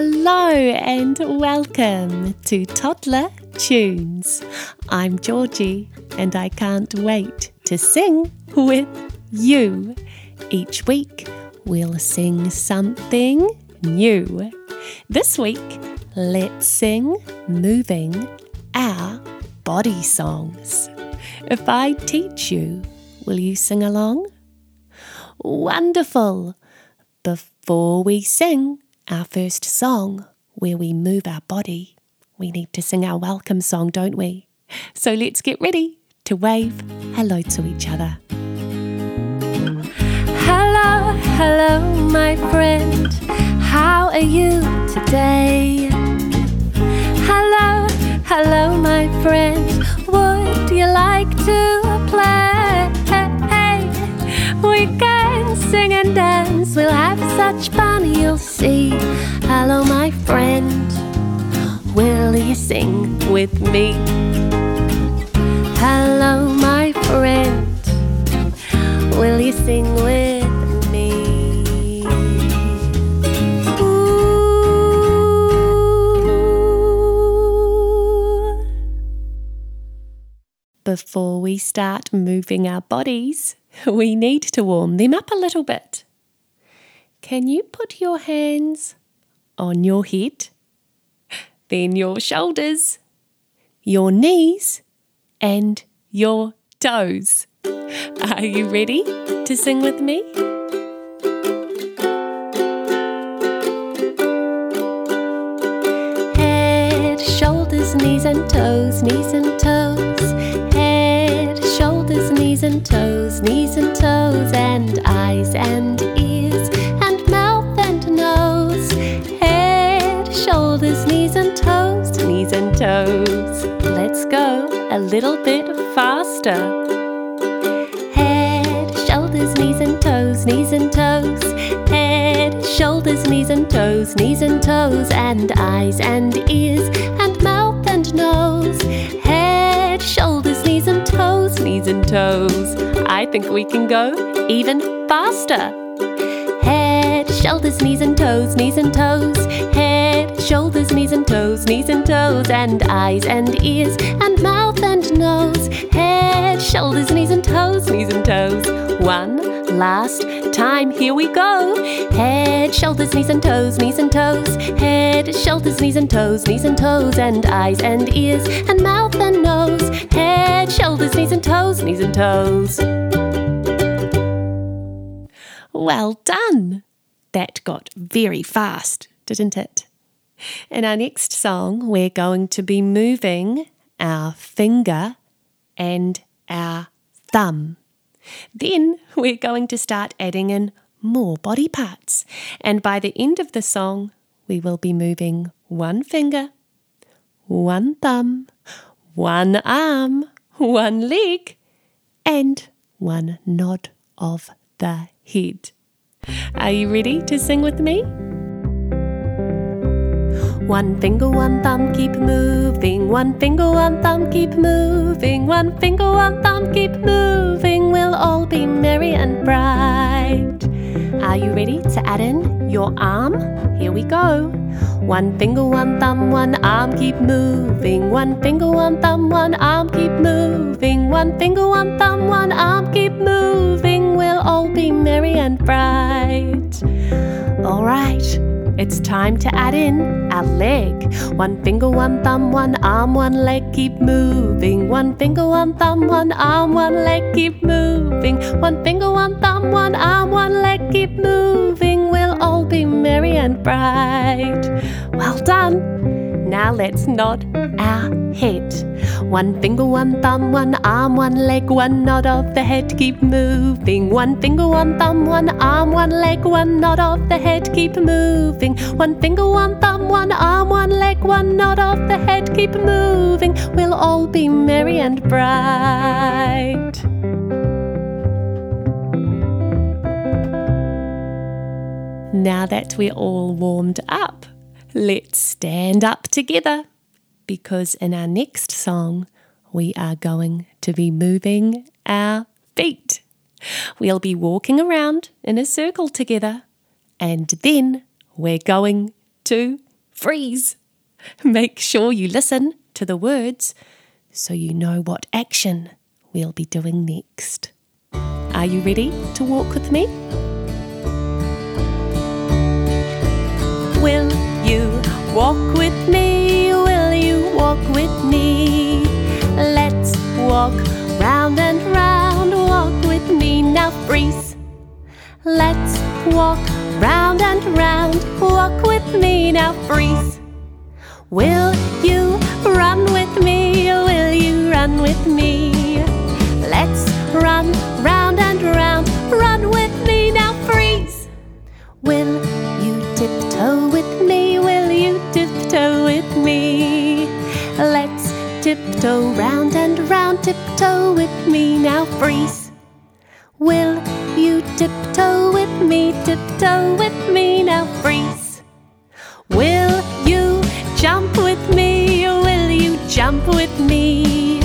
Hello and welcome to Toddler Tunes. I'm Georgie and I can't wait to sing with you. Each week we'll sing something new. This week, let's sing moving our body songs. If I teach you, will you sing along? Wonderful! Before we sing, our first song where we move our body. We need to sing our welcome song, don't we? So let's get ready to wave hello to each other. Hello, hello, my friend. How are you today? Hello, hello, my friend. Would you like to play? We can sing and dance. We'll have such fun, you'll see. Friend. Will you sing with me? Hello, my friend. Will you sing with me? Ooh. Before we start moving our bodies, we need to warm them up a little bit. Can you put your hands on your head, then your shoulders, your knees, and your toes? Are you ready to sing with me? Head, shoulders, knees and toes, knees go a little bit faster. Head, shoulders, knees and toes, knees and toes. Head, shoulders, knees and toes, knees and toes, and eyes and ears, and mouth and nose. Head, shoulders, knees and toes, Knees and toes. I think we can go even faster. Shoulders, knees and toes, knees and toes. Head, shoulders, knees and toes, knees and toes, and eyes and ears, and mouth and nose. Head, shoulders, knees and toes, Knees and toes. One last time. Here we go. Head, shoulders, knees and toes, knees and toes. Head, shoulders, knees and toes, knees and toes, and eyes and ears, and mouth and nose. Head, shoulders, knees and toes, Knees and toes. Well done. That got very fast, didn't it? In our next song, we're going to be moving our finger and our thumb. Then we're going to start adding in more body parts. And by the end of the song, we will be moving one finger, one thumb, one arm, one leg, and one nod of the head. Are you ready to sing with me? One finger, one thumb, keep moving. One finger, one thumb, keep moving. One finger, one thumb, keep moving. We'll all be merry and bright. Are you ready to add in your arm? Here we go. One finger, one thumb, one arm, keep moving. One finger, one thumb, one arm, keep moving. One finger, one thumb, one arm, keep moving. We'll all be merry and bright. It's time to add in a leg. One finger, one thumb, one arm, one leg, keep moving. One finger, one thumb, one arm, one leg, keep moving. One finger, one thumb, one arm, one leg, keep moving. We'll all be merry and bright. Well done. Now let's nod our head. One finger, one thumb, one arm, one leg, one nod of the head, keep moving. One finger, one thumb, one arm, one leg, one nod of the head, keep moving. One finger, one thumb, one arm, one leg, one nod of the head, keep moving. We'll all be merry and bright. Now that we're all warmed up, let's stand up together because in our next song, we are going to be moving our feet. We'll be walking around in a circle together, and then we're going to freeze. Make sure you listen to the words so you know what action we'll be doing next. Are you ready to walk with me? Walk with me? Will you walk with me? Let's walk round and round. Walk with me now, freeze. Let's walk round and round. Walk with me now, freeze. Will tiptoe round and round. Tiptoe with me now, freeze. Will you tiptoe with me? Tiptoe with me now, freeze. Will you jump with me? Will you jump with me?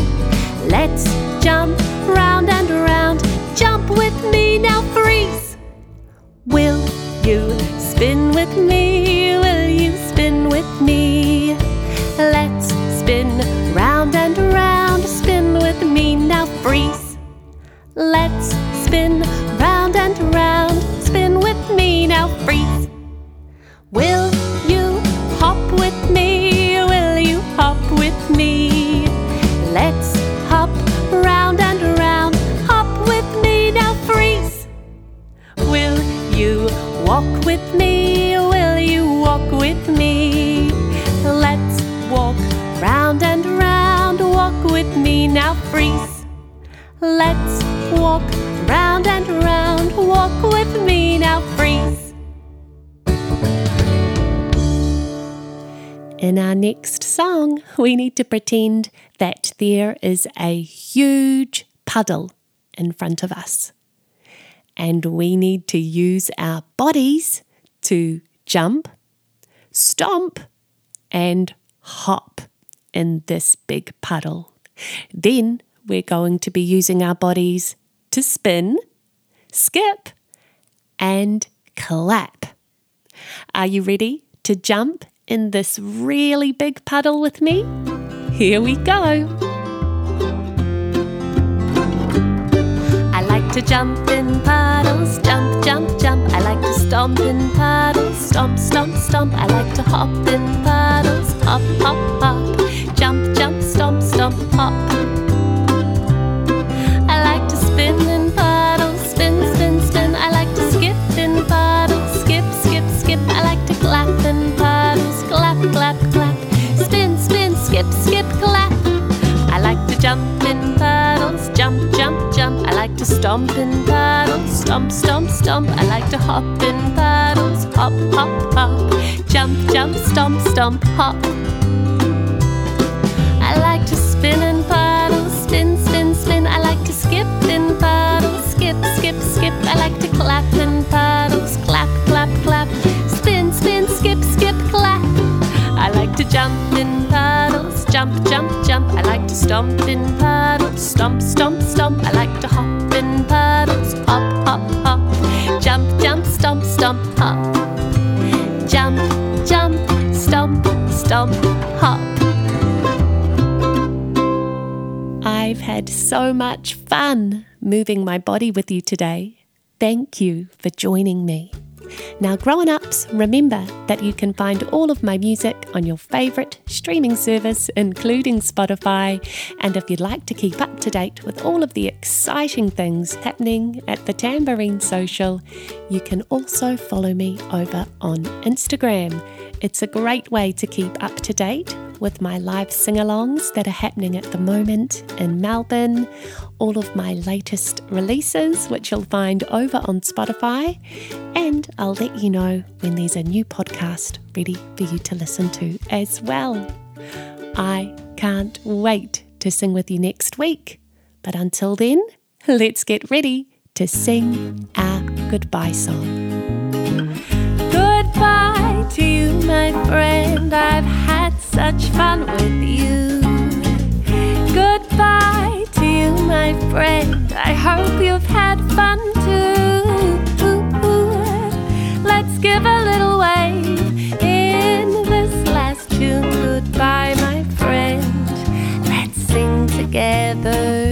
Let's jump round and round. Jump with me now, freeze. Will you spin with me? Will you spin with me? With me now, freeze. Let's walk round and round. Walk with me now, freeze. In our next song, we need to pretend that there is a huge puddle in front of us. And we need to use our bodies to jump, stomp, and hop in this big puddle. Then we're going to be using our bodies to spin, skip, and clap. Are you ready to jump in this really big puddle with me? Here we go. I like to jump in puddles, jump, jump, jump. I like to stomp in puddles, stomp, stomp, stomp. I like to hop in puddles, hop, hop, hop. Jump, hop. I like to spin in puddles, spin, spin, spin. I like to skip in puddles, skip, skip, skip. I like to clap in puddles, clap, clap, clap. Spin, spin, skip, skip, clap. I like to jump in puddles, jump, jump, jump. I like to stomp in puddles, stomp, stomp, stomp. I like to hop in puddles, hop, hop, hop. Jump, jump, stomp, stomp, hop. I like to spin in puddles, spin, spin, spin. I like to skip in puddles, skip, skip, skip. I like to clap in puddles, clap, clap, clap. Spin, spin, skip, skip, clap. I like to jump in puddles, jump, jump, jump. I like to stomp in puddles, stomp, stomp, stomp. I like to hop in puddles, hop, hop, hop. Jump, jump, stomp, stomp, hop. Jump, jump, stomp, stomp, hop. I've had so much fun moving my body with you today. Thank you for joining me. Now, grown ups, remember that you can find all of my music on your favourite streaming service, including Spotify. And if you'd like to keep up to date with all of the exciting things happening at the Tambourine Social, you can also follow me over on Instagram. It's a great way to keep up to date with my live sing alongs that are happening at the moment in Melbourne, all of my latest releases, which you'll find over on Spotify, and I'll let you know when there's a new podcast ready for you to listen to as well. I can't wait to sing with you next week, but until then, let's get ready to sing our goodbye song. Goodbye to you, my friend. Together